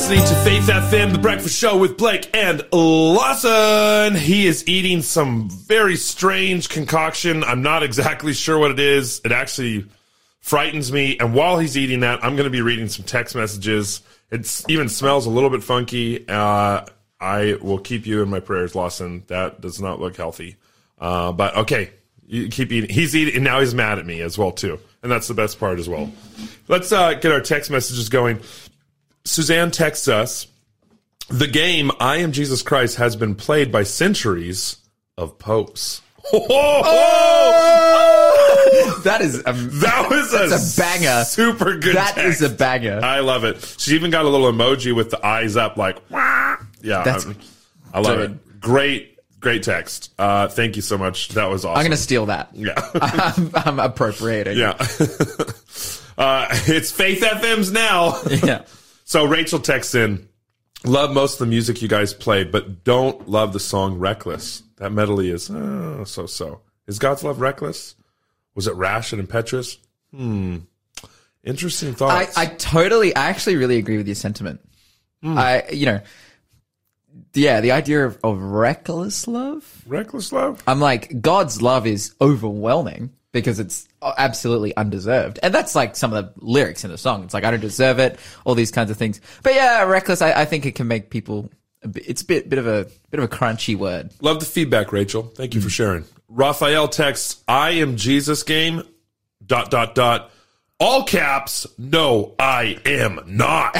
listening to Faith FM, the breakfast show with Blake and Lawson. He is eating some very strange concoction. I'm not exactly sure what it is. It actually frightens me. And while he's eating that, I'm going to be reading some text messages. It even smells a little bit funky. Uh, I will keep you in my prayers, Lawson. That does not look healthy. Uh, but okay, you keep eating. He's eating, and now he's mad at me as well too, and that's the best part as well. Let's uh, get our text messages going. Suzanne texts us The game I Am Jesus Christ has been played by centuries of popes. That is a, That was a, a banger. Super good. That text. is a banger. I love it. She even got a little emoji with the eyes up, like, Wah! yeah. That's- I, I love Dude. it. Great, great text. Uh, thank you so much. That was awesome. I'm going to steal that. yeah. I'm, I'm appropriating. yeah. uh, it's Faith FM's now. Yeah. So Rachel texts in, love most of the music you guys play, but don't love the song Reckless. That medley is uh, so so. Is God's love reckless? Was it rash and impetuous? Hmm. Interesting I, thoughts. I totally, I actually really agree with your sentiment. I, you know, yeah, the idea of, of reckless love. reckless love? I'm like, God's love is overwhelming because it's absolutely undeserved. And that's like some of the lyrics in the song. It's like, I don't deserve it, all these kinds of things. But yeah, reckless, I, I think it can make people, a bit- it's a bit, bit of a, bit of a crunchy word. Love the feedback, Rachel. Thank you for sharing. Raphael texts, I am Jesus game, dot, dot, dot. All caps, no, I am not.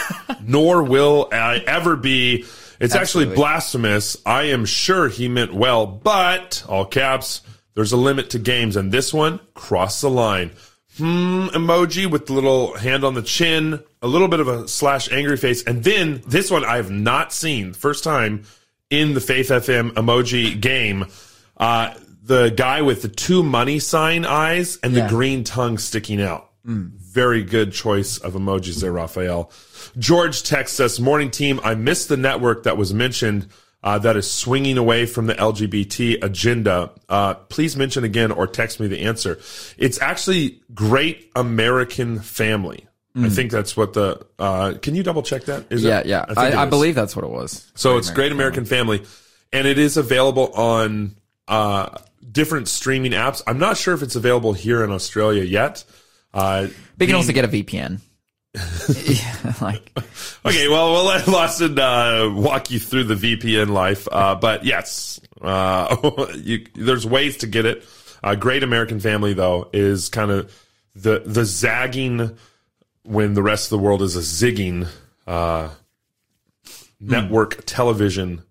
Nor will I ever be. It's actually blasphemous. I am sure he meant well, but, all caps, there's a limit to games, and this one, cross the line. Hmm, emoji with the little hand on the chin, a little bit of a slash angry face, and then this one I have not seen. First time in the Faith FM emoji game. Uh, the guy with the two money sign eyes and the green tongue sticking out. Very good choice of emojis there, Raphael. George texts us, morning team. I missed the network that was mentioned uh, that is swinging away from the LGBT agenda. Uh, please mention again or text me the answer. It's actually Great American Family. I think that's what the. Uh, can you double check that? Is Yeah, it? yeah. think I, I believe that's what it was. So it's Great American Family, and it is available on uh, different streaming apps. I'm not sure if it's available here in Australia yet. Uh, But you can also get a VPN. Yeah, like, okay, well, we'll let Lawson uh, walk you through the VPN life. Uh, but yes, uh, you, there's ways to get it. Uh, Great American Family, though, is kind of the the zagging when the rest of the world is a zigging uh, network television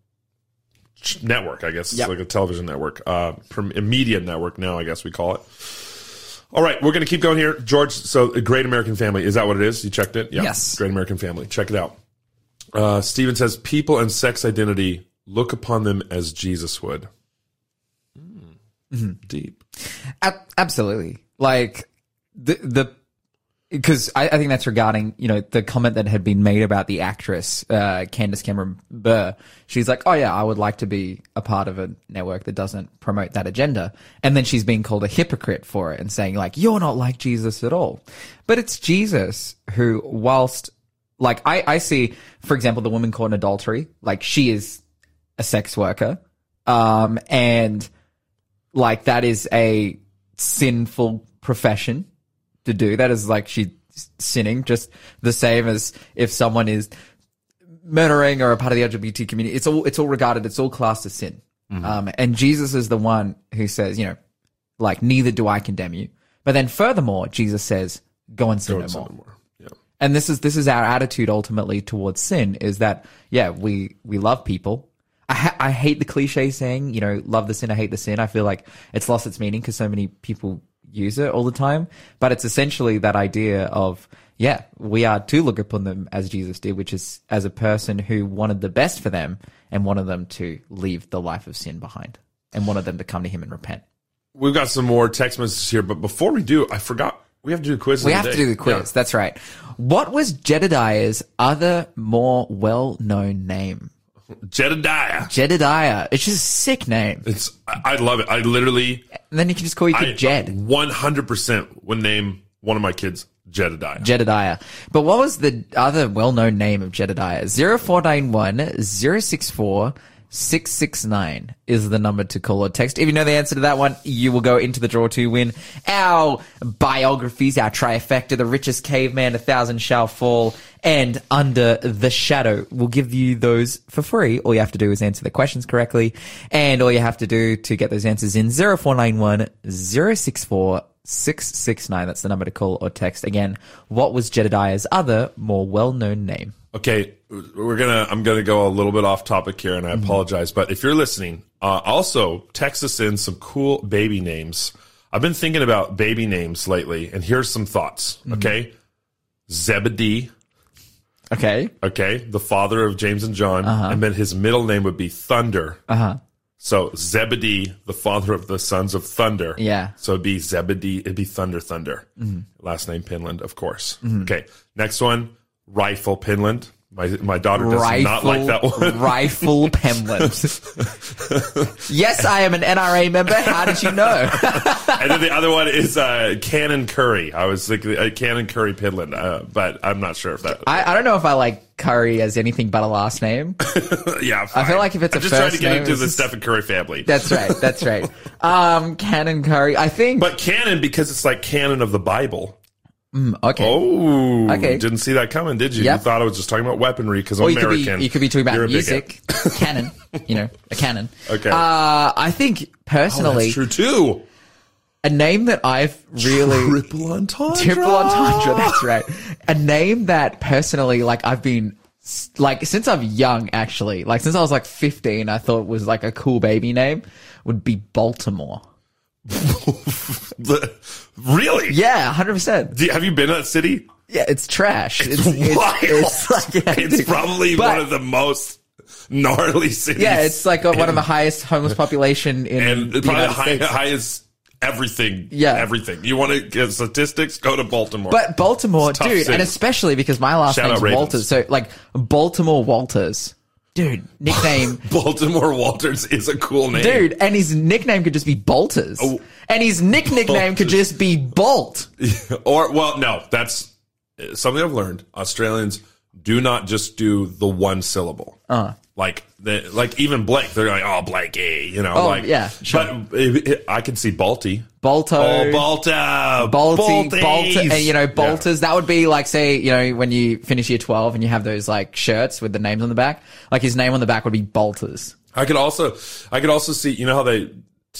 network. I guess Yep. it's like a television network, uh, a media network now. I guess we call it. All right, we're going to keep going here, George. So, a Great American Family is that what it is? You checked it? Yeah. Yes. Great American Family. Check it out. Uh, Steven says, "People and sex identity look upon them as Jesus would." Mm. Deep. ab- absolutely. Like, the, the, because I, I think that's regarding, you know, the comment that had been made about the actress, uh, Candace Cameron Bure. She's like, oh yeah, I would like to be a part of a network that doesn't promote that agenda. And then she's being called a hypocrite for it and saying like, you're not like Jesus at all. But it's Jesus who, whilst, like, I, I see, for example, the woman caught in adultery, like she is a sex worker. Um, and like that is a sinful profession to do. That is like she's sinning, just the same as if someone is murdering or a part of the LGBT community. It's all it's all regarded. It's all classed as sin. Um, and Jesus is the one who says, you know, like neither do I condemn you. But then furthermore, Jesus says, go and sin no more. more. Yeah. And this is this is our attitude ultimately towards sin is that yeah we we love people. I ha- I hate the cliche saying you know love the sin I hate the sin. I feel like it's lost its meaning because so many people use it all the time. But it's essentially that idea of yeah we are to look upon them as Jesus did, which is as a person who wanted the best for them and wanted them to leave the life of sin behind and wanted them to come to Him and repent. We've got some more text messages here, but before we do, I forgot we have to do the quiz. We have to do the quiz. Yeah. That's right. What was Jedediah's other more well-known name? Jedediah. Jedediah. It's just a sick name. It's I, I love it. I literally And then you can just call your I Jed. one hundred percent would name one of my kids Jedediah. Jedediah. But what was the other well-known name of Jedediah? 0491 064 669 is the number to call or text. If you know the answer to that one, you will go into the draw to win our biographies, our trifecta, The Richest Caveman, A Thousand Shall Fall, and Under the Shadow. We'll give you those for free. All you have to do is answer the questions correctly. And all you have to do to get those answers in 0491 064 669. That's the number to call or text. Again, what was Jedediah's other, more well known name? Okay, we're gonna. I'm gonna go a little bit off topic here, and I apologize. But if you're listening, uh, also text us in some cool baby names. I've been thinking about baby names lately, and here's some thoughts. Okay, Zebedee. Okay. Okay, the father of James and John, uh-huh. and then his middle name would be Thunder. Uh huh. So Zebedee, the father of the sons of Thunder. Yeah. So it'd be Zebedee. It'd be Thunder Thunder. Mm-hmm. Last name Pinland, of course. Mm-hmm. Okay. Next one, Rifle Pinland. My my daughter does Rifle, not like that one. Rifle Pemland. yes, I am an NRA member. How did you know? and then the other one is uh, Cannon Curry. I was thinking uh, Cannon Curry Pinland, uh, but I'm not sure if that. I, I don't know if I like Curry as anything but a last name. yeah, I feel like if it's I'm a just trying to get name, into the just- Stephen Curry family. That's right. That's right. Um, Cannon Curry. I think. but canon because it's like canon of the Bible. Okay. Oh, Okay. Didn't see that coming, did you? Yep. You thought I was just talking about weaponry because I'm you could be you could be talking about music, canon. You know, a canon. Okay. Uh, I think Oh, personally, that's true too. a name that I've really Triple entendre. Triple entendre. That's right. A name that personally, like, I've been like since I'm young, actually, like since I was like 15, I thought was like a cool baby name would be Baltimore. Really? Yeah, hundred percent. Have you been to that city? Yeah, it's trash. It's, wild. it's like yeah, It's probably But- one of the most gnarly cities. yeah, it's like uh, one of the highest homeless population in and the probably the high, highest everything. Yeah. everything. You want to get statistics? Go to Baltimore. But Baltimore, It's a dude, city. and especially because my last Shout out name's Walters, so like Baltimore Walters, dude, nickname. Baltimore Walters is a cool name. Dude, and his nickname could just be Bolters. Oh. And his nick nickname could just be Bolt. or well, no, that's uh, something I've learned. Australians do not just do the one syllable. Uh. Like the like even Blake, they're like, oh Blakey, you know, Oh, like yeah, sure. But it, it- I can see Balty. Bolto. Oh, Balta, Balti. Bolter, and you know, Yeah. That would be like, say, you know, when you finish year 12 and you have those like shirts with the names on the back, like his name on the back would be Bolters. I could also, I could also see, you know how they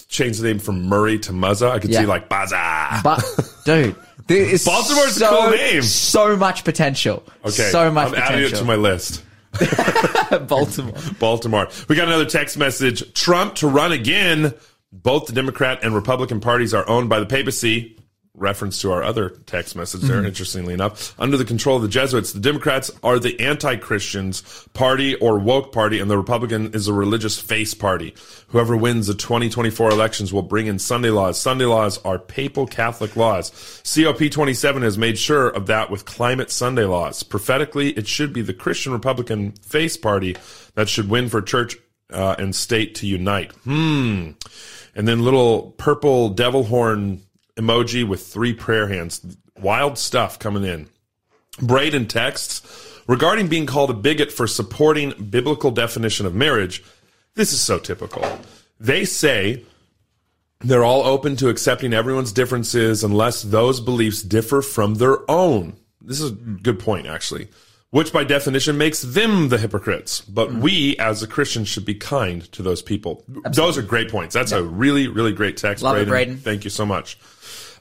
changed the name from Murray to Muzza. I could Yeah. see like Baza. But, dude, there is Baltimore's a so, cool name. so much potential. Okay, So much I'm adding it to my list. Baltimore. Baltimore. We got another text message. Trump to run again. Both the Democrat and Republican parties are owned by the papacy. Reference to our other text message there, interestingly enough. Under the control of the Jesuits, the Democrats are the anti Christians party or woke party, and the Republican is a religious face party. Whoever wins the 2024 elections will bring in Sunday laws. Sunday laws are papal Catholic laws. COP27 has made sure of that with climate Sunday laws. Prophetically, it should be the Christian Republican face party that should win for church uh, and state to unite. Hmm. And then little purple devil horn emoji with three prayer hands. Wild stuff coming in. Braden texts regarding being called a bigot for supporting biblical definition of marriage. This is so typical. They say they're all open to accepting everyone's differences unless those beliefs differ from their own. This is a good point, actually. Which by definition makes them the hypocrites. But hmm. we, as a Christian, should be kind to those people. Those are great points. That's a really, really great text, Love it, Braden. Braden. Thank you so much.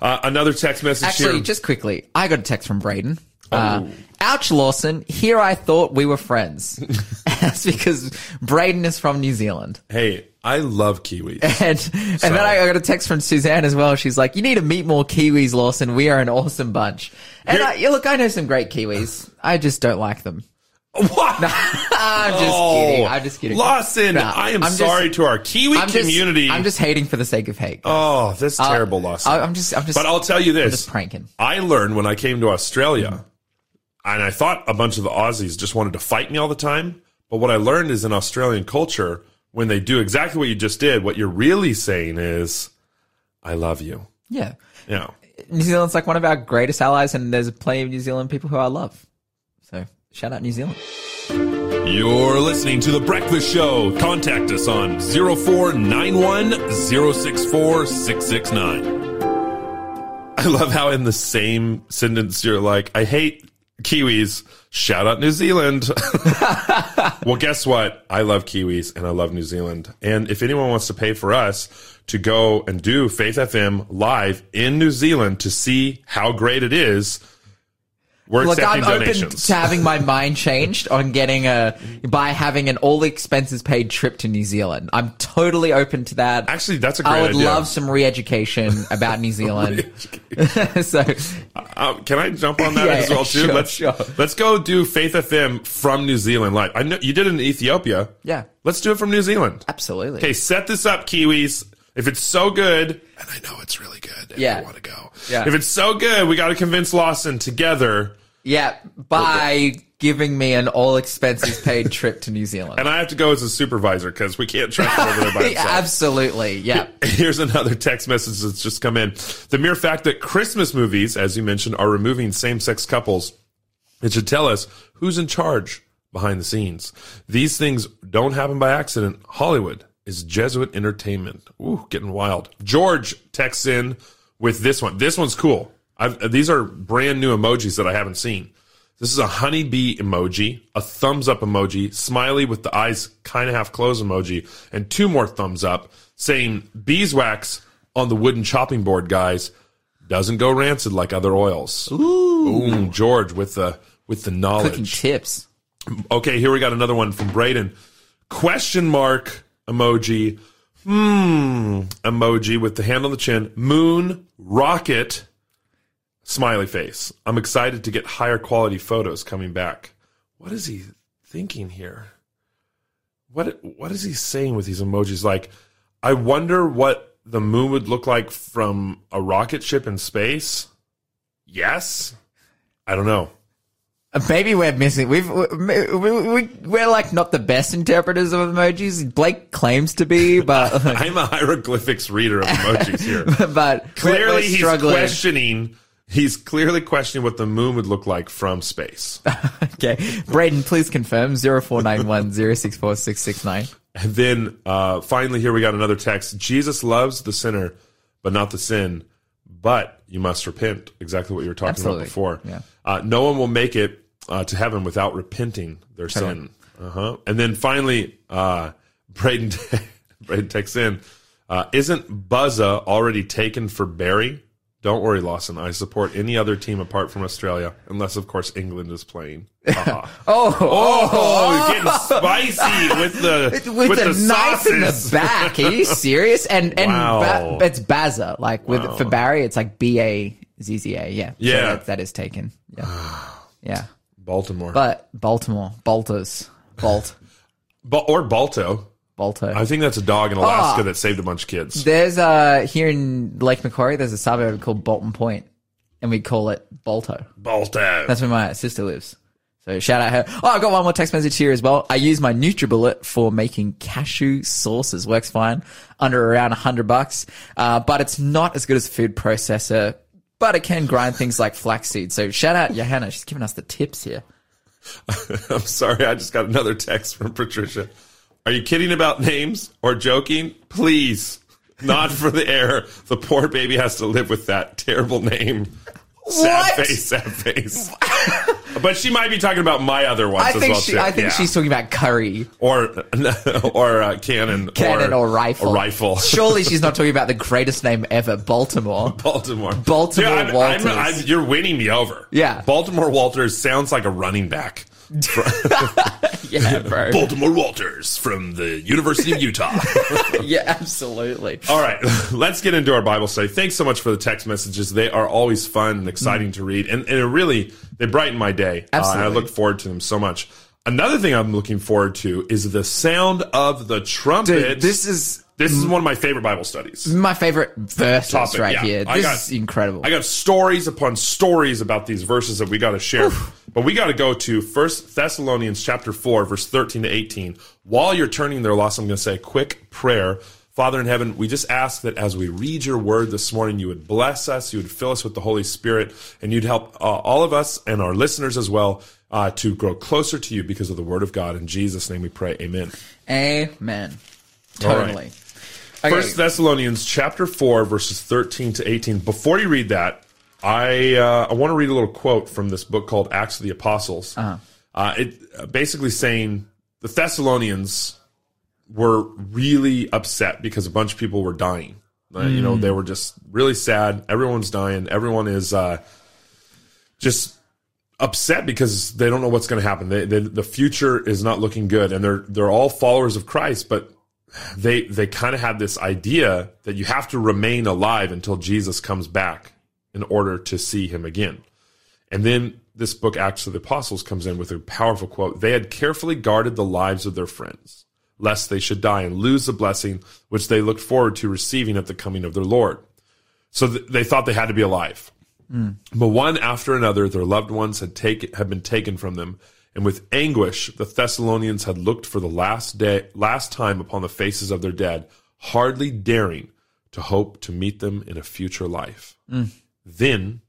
Uh, another text message Actually, here. just quickly, I got a text from Braden. Oh. Uh, Ouch, Lawson. Here I thought we were friends. That's because Braden is from New Zealand. hey, I love Kiwis. And and then I got a text from Suzanne as well. She's like, "You need to meet more Kiwis, Lawson. We are an awesome bunch." And I, yeah, look, I know some great Kiwis. I just don't like them. What? I'm just Oh, kidding. I'm just kidding. Lawson, Nah, I am I'm just- sorry to our Kiwi I'm just, community. I'm just hating for the sake of hate. oh, that's uh, terrible, Lawson. I, I'm just, I'm just, but I'll tell you this. just pranking. I learned when I came to Australia, mm-hmm. and I thought a bunch of the Aussies just wanted to fight me all the time. But what I learned is in Australian culture, when they do exactly what you just did, what you're really saying is, I love you. Yeah. Yeah. New Zealand's like one of our greatest allies, and there's plenty of New Zealand people who I love. So shout out New Zealand. You're listening to The Breakfast Show. Contact us on 0491 064 669. I love how in the same sentence you're like, I hate Kiwis. Shout out New Zealand. well, guess what? I love Kiwis and I love New Zealand. And if anyone wants to pay for us to go and do Faith FM live in New Zealand to see how great it is, we're Look, I'm accepting open to having my mind changed on getting a by having an all expenses paid trip to New Zealand. I'm totally open to that. Actually, that's a great I would idea. love some re-education about New Zealand. so Uh, can I jump on that Yeah, as well too? sure, let's sure. let's go do Faith FM from New Zealand live. I know you did it in Ethiopia. Yeah. let's do it from New Zealand. absolutely. Okay, set this up, Kiwis. If it's so good, and I know it's really good, and Yeah. I want to go. Yeah. If it's so good, we got to convince Lawson together, Yeah, by giving me an all expenses paid trip to New Zealand. and I have to go as a supervisor because we can't trust him over there by himself. absolutely. Yeah. Here's another text message that's just come in. The mere fact that Christmas movies, as you mentioned, are removing same sex couples, it should tell us who's in charge behind the scenes. These things don't happen by accident. Hollywood is Jesuit entertainment. Ooh, getting wild. George texts in with this one. This one's cool. I've, these are brand new emojis that I haven't seen. This is a honeybee emoji, a thumbs up emoji, smiley with the eyes kind of half closed emoji, and two more thumbs up saying beeswax on the wooden chopping board, guys. Doesn't go rancid like other oils. Ooh, George with the with the Cooking knowledge. tips. Okay, here we got another one from Braden. Question mark emoji. Hmm. Emoji with the hand on the chin. Moon rocket smiley face. I'm excited to get higher quality photos coming back. What is he thinking here? What what is he saying with these emojis? Like, I wonder what the moon would look like from a rocket ship in space. Yes, I don't know. Uh, Maybe we're missing. We've we, we, we're like not the best interpreters of emojis. Blake claims to be, but I'm a hieroglyphics reader of emojis here. but clearly, he's struggling. questioning. He's clearly questioning what the moon would look like from space. Okay, Braden, please confirm zero four nine one zero six four six six nine. And then uh, finally, here we got another text. Jesus loves the sinner, but not the sin. But you must repent. Exactly what you were talking Absolutely. about before. Yeah. Uh, no one will make it uh, to heaven without repenting their sin. Uh-huh. And then finally, uh, Braden, Braden texts in, uh, isn't Buzza already taken for Barry? Don't worry, Lawson. I support any other team apart from Australia, unless, of course, England is playing. Haha. Oh, Oh, getting spicy with the with, with, a the knife in the back. Are you serious? And and Wow. ba- it's Bazza. Like with Wow. for Barry, it's like B A Z Z A. Yeah, So Yeah. that, that is taken. Yeah, yeah. Baltimore, But Baltimore, Baltos, Bolt, or Balto. Balto. I think that's a dog in Alaska Ah. that saved a bunch of kids. There's uh here in Lake Macquarie. There's a suburb called Bolton Point, and we call it Balto. Balto. That's where my sister lives. So shout out her. Oh, I've got one more text message here as well. I use my NutriBullet for making cashew sauces. Works fine under around a hundred bucks. Uh, but it's not as good as a food processor, but it can grind things like flaxseed. So shout out Johanna. She's giving us the tips here. I'm sorry, I just got another text from Patricia. Are you kidding about names or joking? Please, not for the air. The poor baby has to live with that terrible name. Sad What? face, sad face. but she might be talking about my other ones I as think well she, too. I think Yeah. she's talking about curry, or or uh, cannon, cannon, or, rifle. or rifle. Surely she's not talking about the greatest name ever, Baltimore. Baltimore. Baltimore I'm- I'm- Walters. I'm- you're winning me over. Yeah. Baltimore Walters sounds like a running back. Yeah, bro. Baltimore Walters from the University of Utah. yeah, absolutely. All right, let's get into our Bible study. Thanks so much for the text messages. They are always fun and exciting to read, and, and it really they brighten my day. Uh, and I look forward to them so much. Another thing I'm looking forward to is the sound of the trumpet. Dude, this is this is one of my favorite Bible studies. my favorite verses Topic, right yeah. here. I This got- is incredible. I got stories upon stories about these verses that we got to share. but we got to go to First Thessalonians chapter 4 verse 13 to 18. While you're turning there, Loss, I'm going to say a quick prayer. Father in heaven, we just ask that as we read your word this morning, you would bless us, you would fill us with the Holy Spirit, and you'd help uh, all of us and our listeners as well uh, to grow closer to you because of the word of God. In Jesus' name we pray. Amen. Amen. Totally. First Thessalonians chapter 4, verses 13 to 18. Before you read that, I uh, I want to read a little quote from this book called Acts of the Apostles. uh it uh, basically saying the Thessalonians were really upset because a bunch of people were dying. Uh, You know, they were just really sad. Everyone's dying. Everyone is uh, just upset because they don't know what's going to happen. They, they, the future is not looking good, and they're they're all followers of Christ, but they they kind of had this idea that you have to remain alive until Jesus comes back in order to see him again. And then this book, Acts of the Apostles, comes in with a powerful quote. They had carefully guarded the lives of their friends, lest they should die and lose the blessing which they looked forward to receiving at the coming of their Lord. So th- they thought they had to be alive. Hmm. But one after another, their loved ones had taken had been taken from them, and with anguish, the Thessalonians had looked for the last day, last time upon the faces of their dead, hardly daring to hope to meet them in a future life. Mm. Then,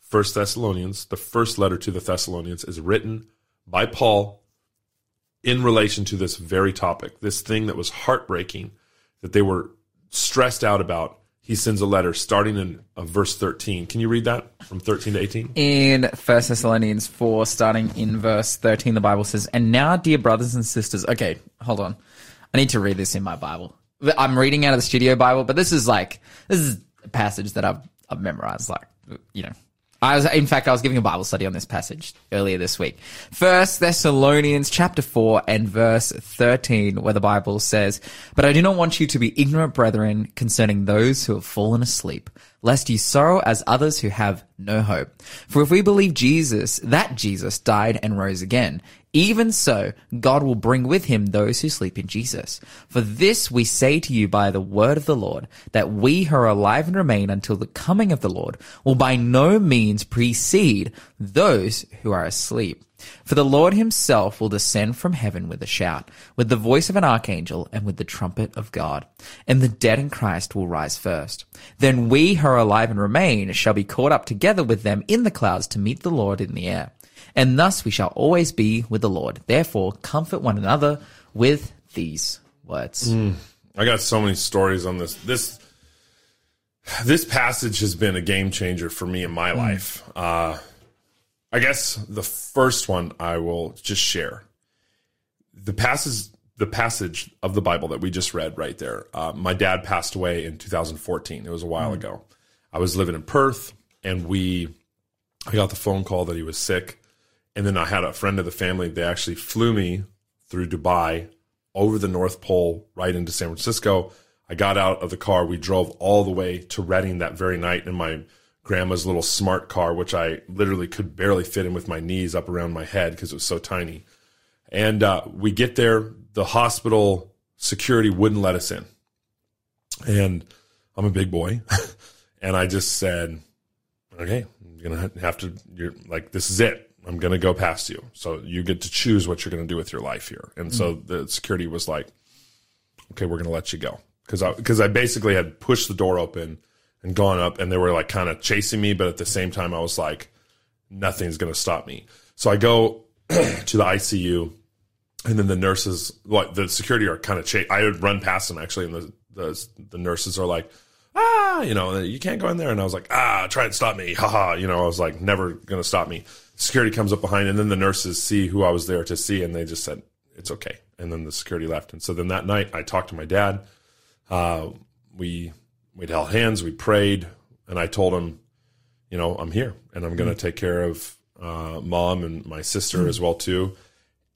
First Thessalonians, the first letter to the Thessalonians, is written by Paul in relation to this very topic, this thing that was heartbreaking, that they were stressed out about. He sends a letter starting in uh, verse 13. Can you read that from 13 to 18? In 1 Thessalonians 4, starting in verse 13, the Bible says, And now, dear brothers and sisters, okay, hold on. I need to read this in my Bible. I'm reading out of the studio Bible, but this is like, this is a passage that I've, I've memorized, like, you know. I was, in fact, I was giving a Bible study on this passage earlier this week. First Thessalonians chapter 4 and verse 13, where the Bible says, But I do not want you to be ignorant, brethren, concerning those who have fallen asleep, lest you sorrow as others who have no hope. For if we believe Jesus, that Jesus died and rose again, even so, God will bring with him those who sleep in Jesus. For this we say to you by the word of the Lord, that we who are alive and remain until the coming of the Lord will by no means precede those who are asleep. For the Lord himself will descend from heaven with a shout, with the voice of an archangel, and with the trumpet of God. And the dead in Christ will rise first. Then we who are alive and remain shall be caught up together with them in the clouds to meet the Lord in the air. And thus we shall always be with the Lord. Therefore, comfort one another with these words. I got so many stories on this. This this passage has been a game changer for me in my life. Uh, I guess the first one I will just share. The passage, the passage of the Bible that we just read right there. Uh, my dad passed away in 2014. It was a while ago. I was living in Perth, and we, I got the phone call that he was sick, and then I had a friend of the family. They actually flew me through Dubai over the North Pole right into San Francisco. I got out of the car. We drove all the way to Reading that very night in my grandma's little smart car, which I literally could barely fit in with my knees up around my head because it was so tiny. And uh, we get there, the hospital security wouldn't let us in. And I'm a big boy. and I just said, okay, I'm going to have to, you're like, this is it. I'm going to go past you. So you get to choose what you're going to do with your life here. And so the security was like, okay, we're going to let you go. Cause I, cause I basically had pushed the door open and gone up and they were like kind of chasing me. But at the same time, I was like, nothing's going to stop me. So I go to the ICU and then the nurses, like the security are kind of chase. I would run past them actually. And the, the, the nurses are like, ah, you know, you can't go in there. And I was like, ah, try and stop me. Haha. You know, I was like, never going to stop me. Security comes up behind and then the nurses see who I was there to see. And they just said, it's okay. And then the security left. And so then that night I talked to my dad. Uh, we, we'd held hands, we prayed. And I told him, you know, I'm here and I'm going to take care of, uh, mom and my sister as well too.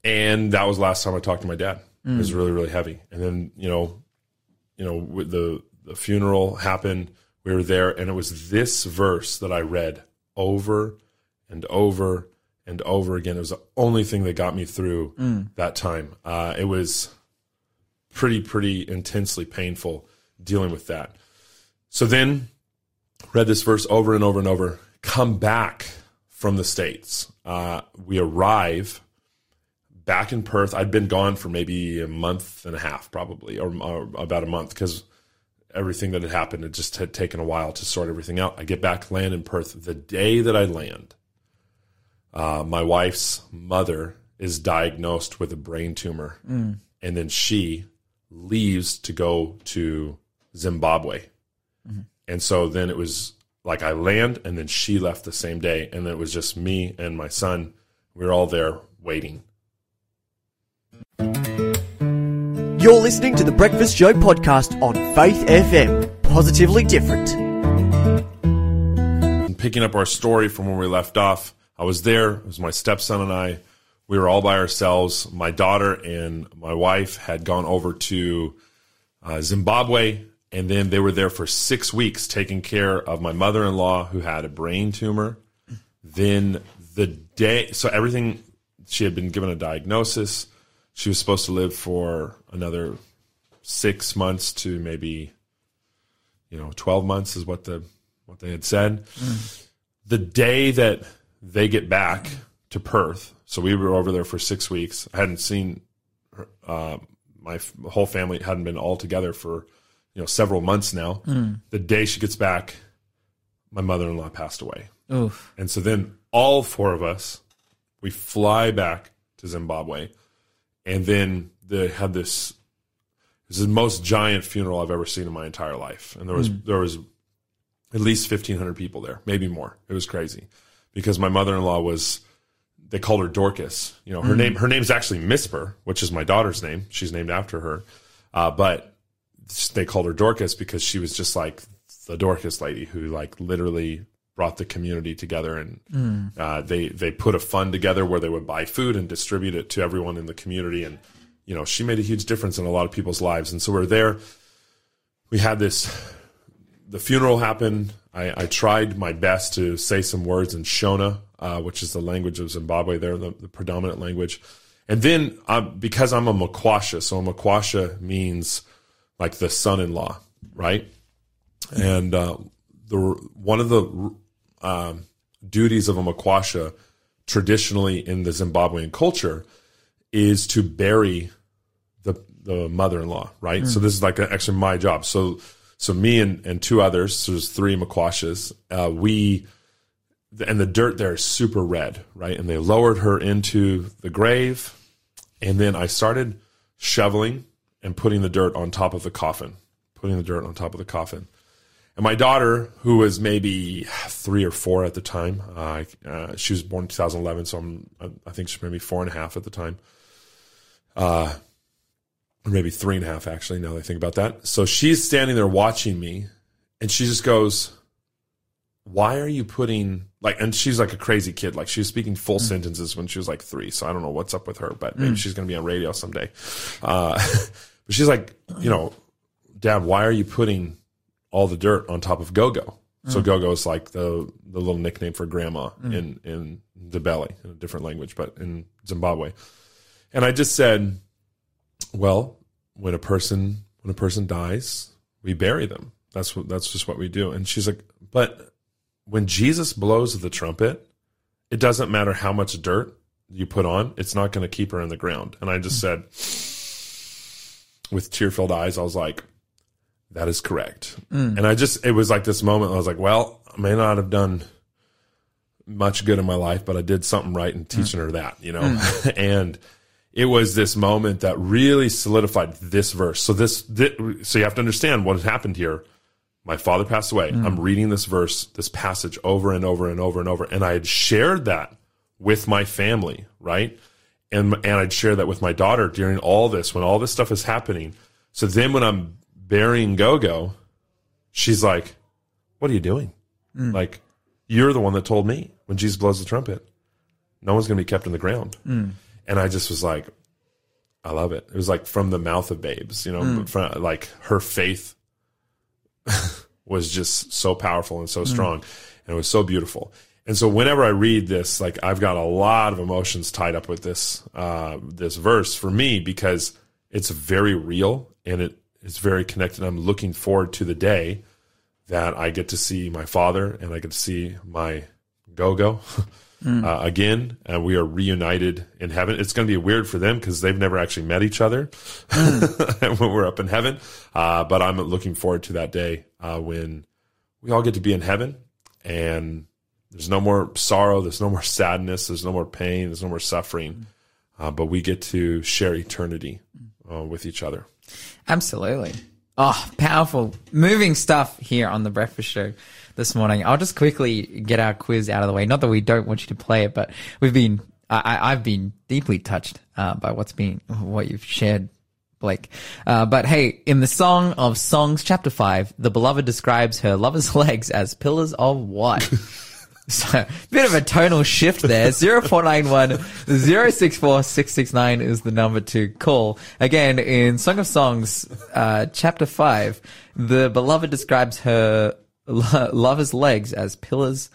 And that was the last time I talked to my dad. It was really, really heavy. And then, you know, you know, with the, the funeral happened, we were there, and it was this verse that I read over and over and over again. It was the only thing that got me through that time. Uh, it was pretty, pretty intensely painful dealing with that. So then, read this verse over and over and over. Come back from the States. Uh, we arrive back in Perth. I'd been gone for maybe a month and a half, probably, or, or about a month, because everything that had happened it just had taken a while to sort everything out. I get back, land in Perth. The day that I land, uh, my wife's mother is diagnosed with a brain tumor, and then she leaves to go to Zimbabwe. And so then it was like I land, and then she left the same day, and it was just me and my son. We were all there waiting. You're listening to the Breakfast Show podcast on Faith FM. Positively different. And picking up our story from where we left off, I was there. It was my stepson and I. We were all by ourselves. My daughter and my wife had gone over to uh, Zimbabwe, and then they were there for six weeks taking care of my mother in law who had a brain tumor. Then the day, so everything, she had been given a diagnosis. She was supposed to live for another six months to maybe, you know, 12 months is what the, what they had said. The day that they get back to Perth, so we were over there for six weeks. I hadn't seen uh, my f- whole family hadn't been all together for you know several months now. The day she gets back, my mother-in-law passed away, Oof. and so then all four of us we fly back to Zimbabwe, and then they had this. This is the most giant funeral I've ever seen in my entire life, and there was there was at least fifteen hundred people there, maybe more. It was crazy because my mother in law was they called her Dorcas. You know, her name her name's actually Misper, which is my daughter's name. She's named after her. Uh, but they called her Dorcas because she was just like the Dorcas lady who like literally brought the community together and uh, they they put a fund together where they would buy food and distribute it to everyone in the community and you know she made a huge difference in a lot of people's lives and so we're there we had this the funeral happened. I, I tried my best to say some words in Shona, uh, which is the language of Zimbabwe, there, the, the predominant language. And then because I'm a Makwasha, so a Makwasha means like the son in law, right? And uh, the one of the um, duties of a Makwasha traditionally in the Zimbabwean culture is to bury the the mother in law, right? So this is like actually my job. So so me and, and two others, so there's three Makwashas, uh, we and the dirt there is super red, right? And they lowered her into the grave, and then I started shoveling and putting the dirt on top of the coffin, putting the dirt on top of the coffin. And my daughter, who was maybe three or four at the time, uh, uh, she was born in 2011, so I'm, I think she's maybe four and a half at the time, uh, or maybe three and a half actually. Now that I think about that, so she's standing there watching me, and she just goes, "Why are you putting like?" And she's like a crazy kid. Like she was speaking full mm. sentences when she was like three. So I don't know what's up with her, but mm. maybe she's going to be on radio someday. Uh, but she's like, you know, Dad, why are you putting all the dirt on top of Gogo. So mm. Gogo is like the the little nickname for grandma in in Ndebele, in a different language, but in Zimbabwe. And I just said, well, when a person when a person dies, we bury them. That's what that's just what we do. And she's like, but when Jesus blows the trumpet, it doesn't matter how much dirt you put on, it's not going to keep her in the ground. And I just said, with tear filled eyes, I was like, that is correct. Mm. And I just, it was like this moment. I was like, well, I may not have done much good in my life, but I did something right in teaching mm. her that, you know? Mm. and it was this moment that really solidified this verse. So this, thi- so you have to understand what had happened here. My father passed away. Mm. I'm reading this verse, this passage over and over and over and over. And I had shared that with my family, right? And, and I'd share that with my daughter during all this, when all this stuff is happening. So then when I'm burying Gogo, she's like, what are you doing? Mm. Like, you're the one that told me when Jesus blows the trumpet, no one's going to be kept in the ground. Mm. And I just was like, I love it. It was like from the mouth of babes, you know, from, like her faith was just so powerful and so strong and it was so beautiful. And so whenever I read this, like I've got a lot of emotions tied up with this, uh, this verse for me because it's very real and it is very connected. I'm looking forward to the day that I get to see my father and I get to see my go-go uh, again, and we are reunited in heaven. It's going to be weird for them because they've never actually met each other when we're up in heaven. Uh, but I'm looking forward to that day uh, when we all get to be in heaven and there's no more sorrow, there's no more sadness, there's no more pain, there's no more suffering, uh, but we get to share eternity uh, with each other. Absolutely. Oh, powerful. Moving stuff here on the breakfast show this morning. I'll just quickly get our quiz out of the way. Not that we don't want you to play it, but we've been, I, I've been deeply touched uh, by what's been, what you've shared, Blake. Uh, but hey, in the Song of Songs, chapter 5, the beloved describes her lover's legs as pillars of what? So, bit of a tonal shift there. 0491 064 669 is the number to call. Again, in Song of Songs, uh, chapter 5, the beloved describes her lover's legs as pillars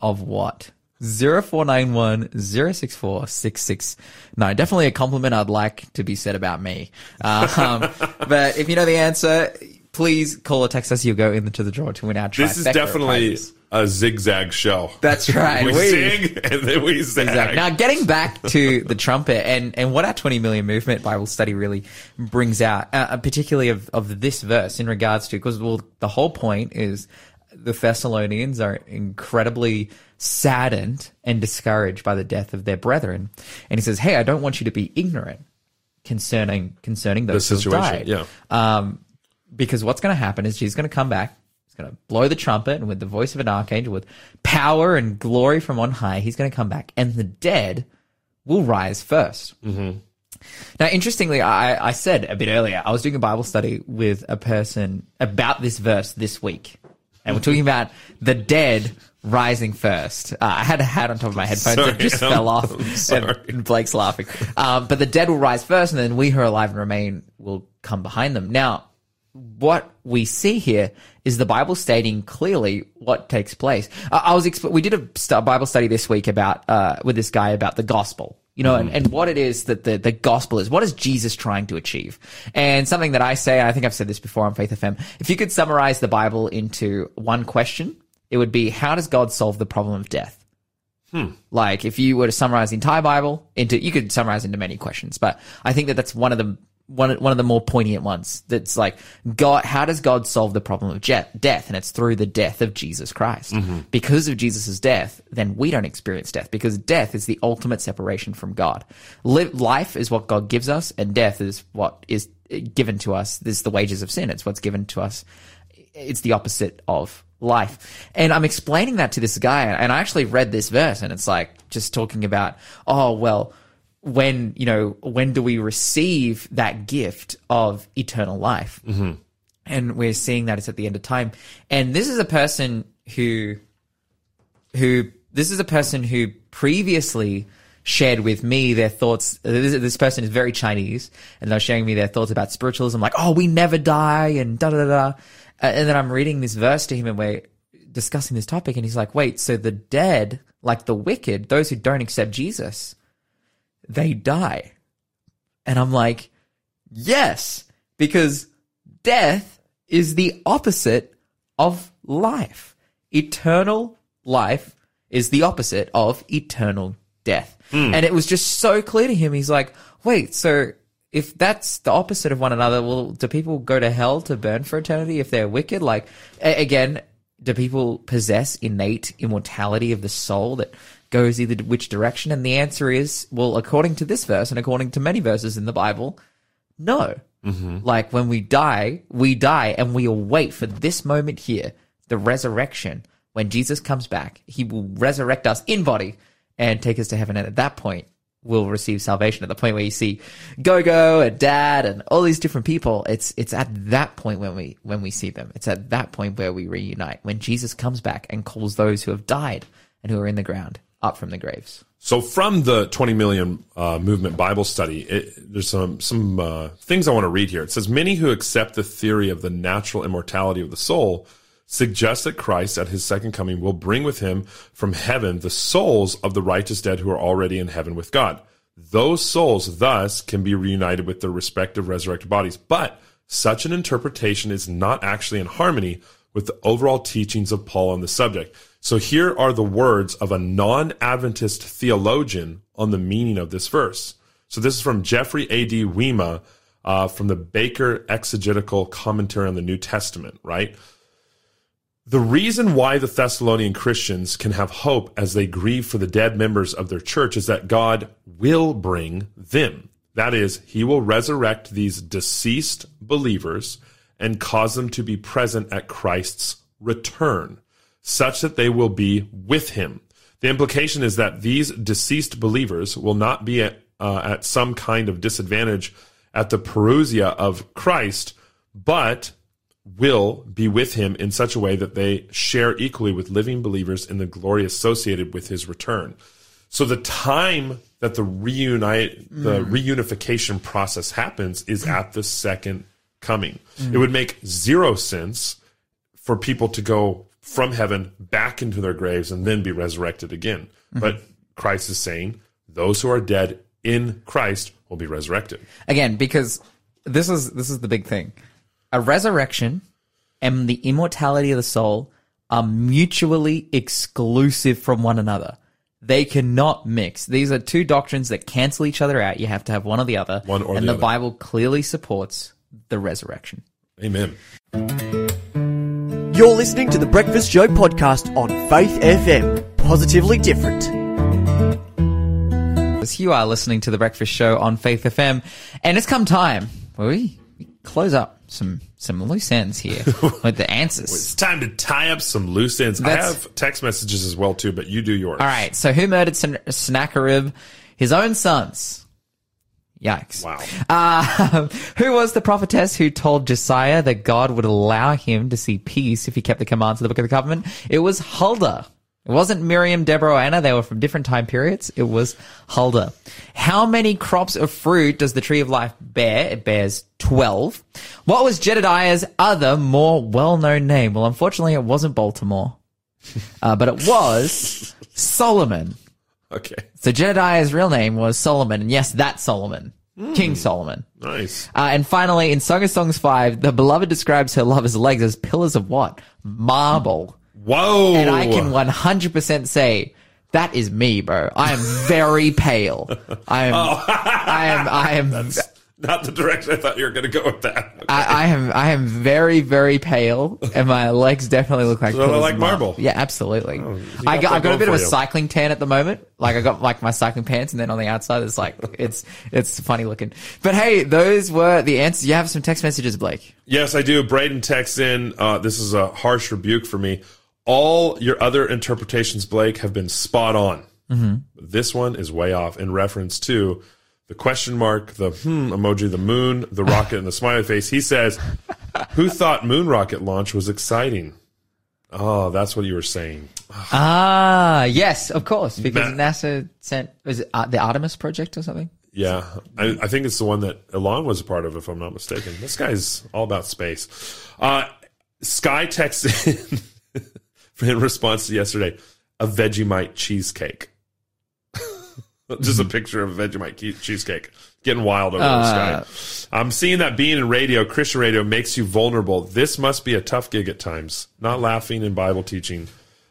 of what? 0491 064 669. Definitely a compliment I'd like to be said about me. Um, but if you know the answer, please call or text us. You'll go into the draw to win our This is definitely a zigzag show. That's right. we, We- sing and then we zag. Exactly. Now, getting back to the trumpet and, and what our 20 million movement Bible study really brings out, uh, particularly of, of this verse in regards to, because well, the whole point is the Thessalonians are incredibly saddened and discouraged by the death of their brethren. And he says, Hey, I don't want you to be ignorant concerning, concerning those The who situation, died. yeah. Um, because what's going to happen is Jesus going to come back. He's going to blow the trumpet, and with the voice of an archangel, with power and glory from on high, he's going to come back, and the dead will rise 1st Mm-hmm. Now, interestingly, I, I said a bit earlier, I was doing a Bible study with a person about this verse this week, and we're talking about the dead rising first. Uh, I had a hat on top of my headphones Sorry, that just I'm- fell off, and Blake's laughing. Um, but the dead will rise first, and then we who are alive and remain will come behind them. Now, what we see here is the Bible stating clearly what takes place. Uh, I was exp- we did a st- Bible study this week about uh, with this guy about the gospel. You know, and, mm-hmm. and what it is that the, the gospel is. What is Jesus trying to achieve? And something that I say, I think I've said this before on Faith FM. If you could summarize the Bible into one question, it would be, how does God solve the problem of death? Hmm. Like if you were to summarize the entire Bible into, you could summarize into many questions, but I think that that's one of the one one of the more poignant ones. That's like God. How does God solve the problem of je- death? And it's through the death of Jesus Christ. Mm-hmm. Because of Jesus' death, then we don't experience death because death is the ultimate separation from God. Live, life is what God gives us, and death is what is given to us. This is the wages of sin. It's what's given to us it's the opposite of life. And I'm explaining that to this guy, and I actually read this verse, and it's like just talking about, oh, well, when, you know, when do we receive that gift of eternal life? Mm-hmm. And we're seeing that it's at the end of time. And this is a person who, who, this is a person who previously shared with me their thoughts. This, this person is very Chinese, and they're sharing me their thoughts about spiritualism, like, oh, we never die, and da da da. Uh, and then I'm reading this verse to him, and we're discussing this topic, and he's like, wait, so the dead, like the wicked, those who don't accept Jesus, they die. And I'm like, yes, because death is the opposite of life. Eternal life is the opposite of eternal death. Hmm. And it was just so clear to him. He's like, wait, so if that's the opposite of one another, well, do people go to hell to burn for eternity if they're wicked? Like, a- again, do people possess innate immortality of the soul that goes either which direction? And the answer is, well, according to this verse and according to many verses in the Bible, no. Mm-hmm. Like when we die, we die and we await for this moment here, the resurrection. When Jesus comes back, he will resurrect us in body and take us to heaven. And at that point, we'll receive salvation. At the point where you see Go-Go and Dad and all these different people, it's, it's at that point when we, when we see them. It's at that point where we reunite, when Jesus comes back and calls those who have died and who are in the ground up from the graves. So from the 20 million uh, movement Bible study, it, there's some some uh, things I want to read here. It says many who accept the theory of the natural immortality of the soul suggest that Christ at his second coming will bring with him from heaven the souls of the righteous dead who are already in heaven with God. Those souls thus can be reunited with their respective resurrected bodies, but such an interpretation is not actually in harmony with the overall teachings of Paul on the subject. So here are the words of a non-Adventist theologian on the meaning of this verse. So this is from Jeffrey A.D. Weima uh, from the Baker Exegetical Commentary on the New Testament, right? The reason why the Thessalonian Christians can have hope as they grieve for the dead members of their church is that God will bring them. That is, he will resurrect these deceased believers and cause them to be present at Christ's return, such that they will be with him. The implication is that these deceased believers will not be at, uh, at some kind of disadvantage at the parousia of Christ, but will be with him in such a way that they share equally with living believers in the glory associated with his return. So the time that the reunite the mm. reunification process happens is mm. at the second coming. It mm. would make zero sense for people to go from heaven back into their graves and then be resurrected again. Mm-hmm. But Christ is saying those who are dead in Christ will be resurrected. Again, because this is this is the big thing. A resurrection and the immortality of the soul are mutually exclusive from one another. They cannot mix. These are two doctrines that cancel each other out. You have to have one or the other. One or and the the. Bible clearly supports the resurrection. Amen. You're listening to the Breakfast Show podcast on Faith FM. Positively different. As you are listening to the Breakfast Show on Faith FM, and it's come time where we close up some some loose ends here with the answers. It's time to tie up some loose ends. I have text messages as well too, but you do yours. All right, so who murdered Sen- Sennacherib? His own sons. Yikes. Wow. Uh, who was the prophetess who told Josiah that God would allow him to see peace if he kept the commands of the Book of the Covenant? It was Huldah. It wasn't Miriam, Deborah, or Anna. They were from different time periods. It was Huldah. How many crops of fruit does the tree of life bear? It bears 12. What was Jedediah's other more well-known name? Well, unfortunately, it wasn't Baltimore. Uh, but it was Solomon. Okay. So Jedediah's real name was Solomon, and yes, that Solomon, Hmm. King Solomon. Nice. Uh, and finally, in Song of Songs 5, the beloved describes her lover's legs as pillars of what? Marble. Whoa. And I can 100% say, that is me, bro. I am very pale. I am, Oh. I am, I am, Not the direction I thought you were going to go with that. Okay. I, I am, I am very, very pale, and my legs definitely look like So like marble. Yeah, absolutely. got I got, I got a bit of a you. cycling tan at the moment. Like I got like my cycling pants, and then on the outside, it's like it's it's funny looking. But hey, those were the answers. You have some text messages, Blake. yes, I do. Braden texts in. Uh, this is a harsh rebuke for me. All your other interpretations, Blake, have been spot on. Mm-hmm. This one is way off in reference to the question mark, the hmm emoji, the moon, the rocket, and the smiley face. He says, "Who thought moon rocket launch was exciting?" Oh, that's what you were saying. Ah, yes, of course, because Ma- NASA sent was it uh, the Artemis project or something? Yeah, I, I think it's the one that Elon was a part of, if I'm not mistaken. This guy's all about space. Uh, Sky texted in, in response to yesterday a Vegemite cheesecake. Just a picture of a Vegemite cheesecake. Getting wild over Uh, the Sky. I'm seeing that being in radio, Christian radio, makes you vulnerable. This must be a tough gig at times. Not laughing in Bible teaching.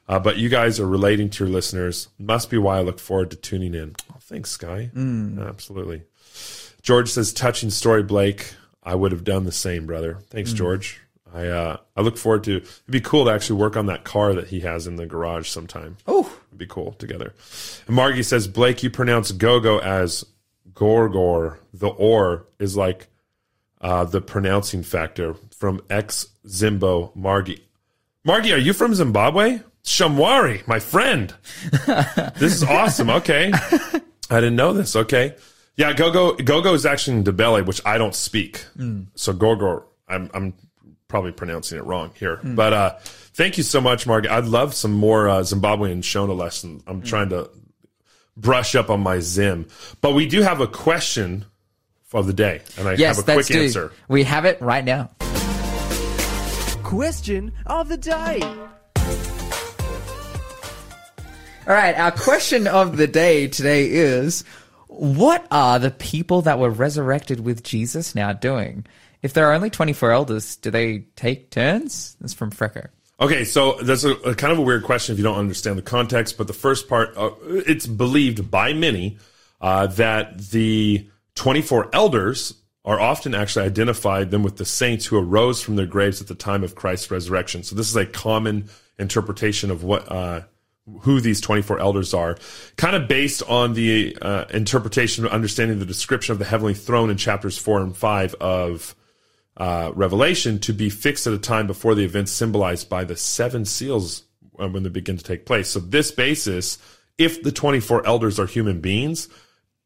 Uh, but you guys are relating to your listeners. Must be why I look forward to tuning in. Oh, thanks, Sky. Absolutely. George says, touching story, Blake. I would have done the same, brother. Thanks, George. I uh, I look forward to. It'd be cool to actually work on that car that he has in the garage sometime. Oh, It'd be cool together. And Margie says, Blake, you pronounce go-go as gorgor. The or is like uh, the pronouncing factor from ex Zimbo Margie. Margie, are you from Zimbabwe? Shamwari, my friend. this is awesome. Okay. I didn't know this. Okay. Yeah, Gogo Gogo is actually in Ndebele, which I don't speak. So Gorgor, I'm I'm probably pronouncing it wrong here. But uh thank you so much, Margaret. I'd love some more uh, Zimbabwean Shona lessons. I'm trying to brush up on my Zim. But we do have a question of the day, and I yes, have a that's quick due. answer. We have it right now. Question of the day. All right, our question of the day today is what are the people that were resurrected with Jesus now doing? If there are only 24 elders, do they take turns? That's from Frecker. Okay, so that's a, a kind of a weird question if you don't understand the context. But the first part, uh, it's believed by many uh, that the 24 elders are often actually identified them with the saints who arose from their graves at the time of Christ's resurrection. So this is a common interpretation of what uh, who these 24 elders are, kind of based on the uh, interpretation, understanding the description of the heavenly throne in chapters four and five of uh, Revelation to be fixed at a time before the events symbolized by the seven seals uh, when they begin to take place. So this basis, if the 24 elders are human beings,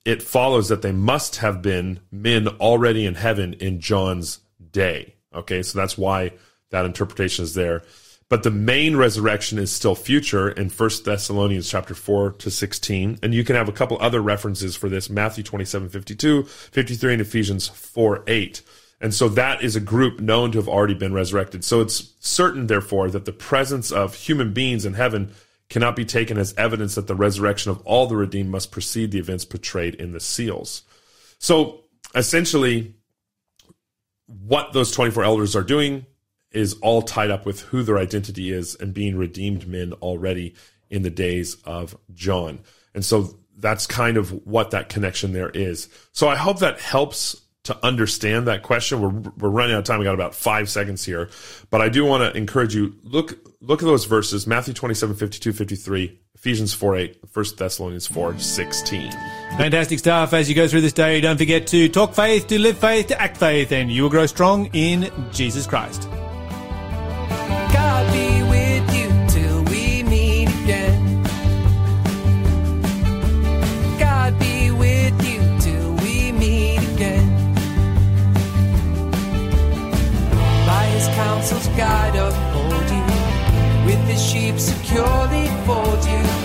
it follows that they must have been men already in heaven in John's day. Okay, so that's why that interpretation is there. But the main resurrection is still future in 1 Thessalonians chapter 4 to 16. And you can have a couple other references for this, Matthew 27, 52, 53, and Ephesians 4, 8. And so that is a group known to have already been resurrected. So it's certain, therefore, that the presence of human beings in heaven cannot be taken as evidence that the resurrection of all the redeemed must precede the events portrayed in the seals. So essentially, what those 24 elders are doing is all tied up with who their identity is and being redeemed men already in the days of John. And so that's kind of what that connection there is. So I hope that helps to understand that question. We're, we're running out of time. We got about five seconds here, but I do want to encourage you. Look, look at those verses, Matthew 27, 52, 53, Ephesians 4, 8, 1 Thessalonians 4, 16. Fantastic stuff. As you go through this day, don't forget to talk faith, to live faith, to act faith, and you will grow strong in Jesus Christ. guide uphold you, with the sheep securely fold you.